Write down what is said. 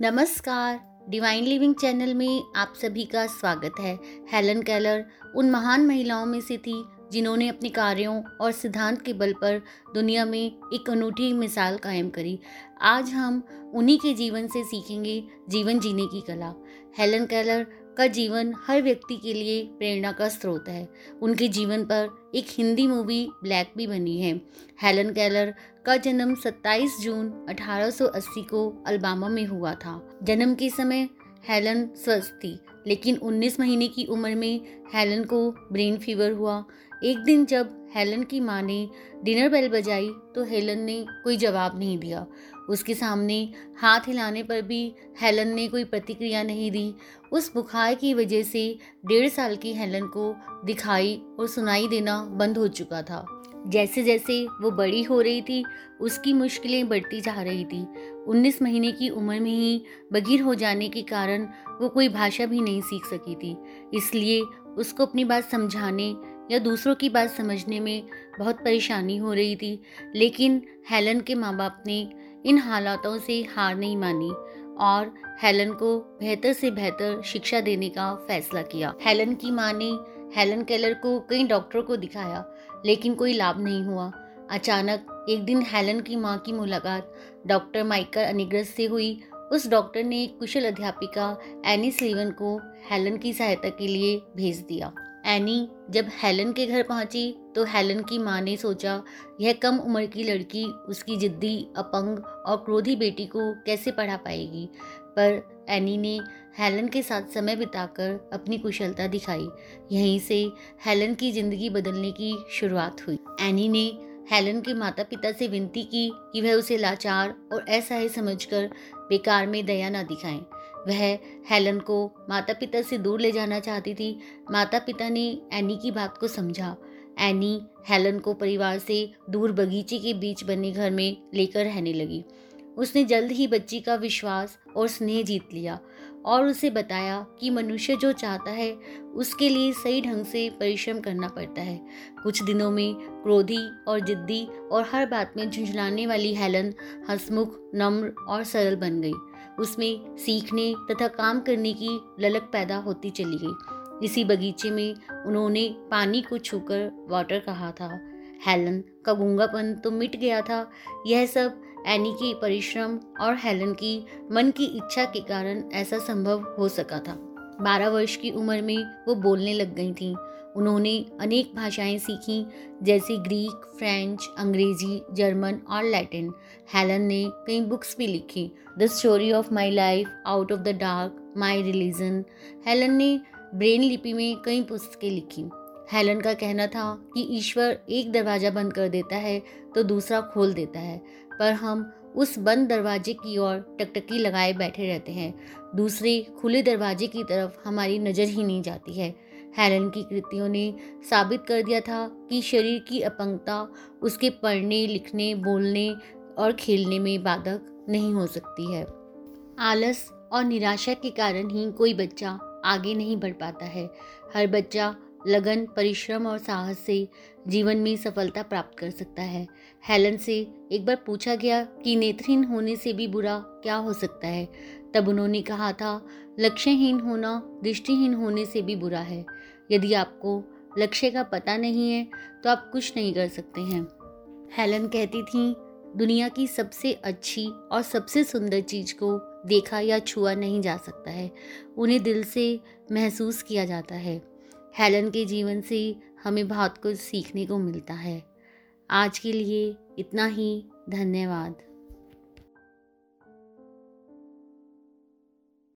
नमस्कार। Divine living channel में आप सभी का स्वागत है। हेलन कैलर उन महान महिलाओं में से थी जिन्होंने अपने कार्यों और सिद्धांत के बल पर दुनिया में एक अनूठी मिसाल कायम करी। आज हम उन्हीं के जीवन से सीखेंगे जीवन जीने की कला। हेलन कैलर का जीवन हर व्यक्ति के लिए प्रेरणा का स्रोत है। उनके जीवन पर एक हिंदी मूवी, ब्लैक, भी बनी है। हेलन कैलर का जन्म 27 जून 1880 को अल्बामा में हुआ था। जन्म के समय हेलन स्वस्थ थी, लेकिन 19 महीने की उम्र में हेलन को ब्रेन फीवर हुआ। एक दिन जब हेलन की माँ ने डिनर बेल बजाई तो हेलन ने कोई जवाब नहीं दिया। उसके सामने हाथ हिलाने पर भी हेलन ने कोई प्रतिक्रिया नहीं दी। उस बुखार की वजह से डेढ़ साल की हेलन को दिखाई और सुनाई देना बंद हो चुका था। जैसे जैसे वो बड़ी हो रही थी, उसकी मुश्किलें बढ़ती जा रही थी। 19 महीने की उम्र में ही बगीर हो जाने के कारण वो कोई भाषा भी नहीं सीख सकी थी। इसलिए उसको अपनी बात समझाने या दूसरों की बात समझने में बहुत परेशानी हो रही थी, लेकिन हेलन के माँ बाप ने इन हालातों से हार नहीं मानी और हेलन को बेहतर से बेहतर शिक्षा देने का फैसला किया। हेलन की माँ ने हेलन केलर को कई डॉक्टरों को दिखाया, लेकिन कोई लाभ नहीं हुआ। अचानक एक दिन हेलन की माँ की मुलाकात डॉक्टर माइकल अनिग्रस से हुई। उस डॉक्टर ने कुशल अध्यापिका एनी स्लीवन को हेलन की सहायता के लिए भेज दिया। एनी, जब हेलन के घर पहुँची तो हेलन की माँ ने सोचा, यह कम उम्र की लड़की, उसकी जिद्दी, अपंग और क्रोधी बेटी को कैसे पढ़ा पाएगी? पर एनी ने हेलन के साथ समय बिताकर अपनी कुशलता दिखाई। यहीं से हेलन की ज़िंदगी बदलने की शुरुआत हुई। एनी ने हेलन के माता पिता से विनती की कि वह उसे लाचार और असहाय समझकर बेकार में दया न दिखाएँ। वह हेलन को माता पिता से दूर ले जाना चाहती थी। माता पिता ने एनी की बात को समझा। एनी हेलन को परिवार से दूर बगीचे के बीच बने घर में लेकर रहने लगी। उसने जल्द ही बच्ची का विश्वास और स्नेह जीत लिया। और उसे बताया कि मनुष्य जो चाहता है, उसके लिए सही ढंग से परिश्रम करना पड़ता है। कुछ दिनों में क्रोधी और जिद्दी और हर बात में झुंझलाने वाली हेलन हसमुख, नम्र और सरल बन गई। उसमें सीखने तथा काम करने की ललक पैदा होती चली गई। इसी बगीचे में उन्होंने पानी को छूकर वाटर कहा था। हेलन का गूंगापन तो मिट गया था। यह सब एनी की परिश्रम और हेलन की मन की इच्छा के कारण ऐसा संभव हो सका था। बारह वर्ष की उम्र में वो बोलने लग गई थीं। उन्होंने अनेक भाषाएँ सीखी, जैसे ग्रीक, फ्रेंच, अंग्रेज़ी, जर्मन और लैटिन। हेलन ने कई बुक्स भी लिखी। The story of my life, out of the dark my religion. Helen ने ब्रेन लिपि में कई पुस्तकें लिखी। हेलन का कहना था कि ईश्वर एक दरवाज़ा बंद कर देता है तो दूसरा खोल देता है। पर हम उस बंद दरवाजे की ओर टकटकी लगाए बैठे रहते हैं। दूसरे खुले दरवाजे की तरफ़ हमारी नज़र ही नहीं जाती है। हेलन की कृतियों ने साबित कर दिया था कि शरीर की अपंगता, उसके पढ़ने, लिखने, बोलने और खेलने में बाधक नहीं हो सकती है। आलस और निराशा के कारण ही कोई बच्चा आगे नहीं बढ़ पाता है। हर बच्चा लगन, परिश्रम और साहस से जीवन में सफलता प्राप्त कर सकता है। हेलन से एक बार पूछा गया कि नेत्रहीन होने से भी बुरा क्या हो सकता है? तब उन्होंने कहा था, लक्ष्यहीन होना, दृष्टिहीन होने से भी बुरा है। यदि आपको लक्ष्य का पता नहीं है तो आप कुछ नहीं कर सकते हैं। हेलन कहती थी, दुनिया की सबसे अच्छी और सबसे सुंदर चीज़ को देखा या छुआ नहीं जा सकता है। उन्हें दिल से महसूस किया जाता है। हेलन के जीवन से हमें बहुत कुछ सीखने को मिलता है। आज के लिए इतना ही। धन्यवाद।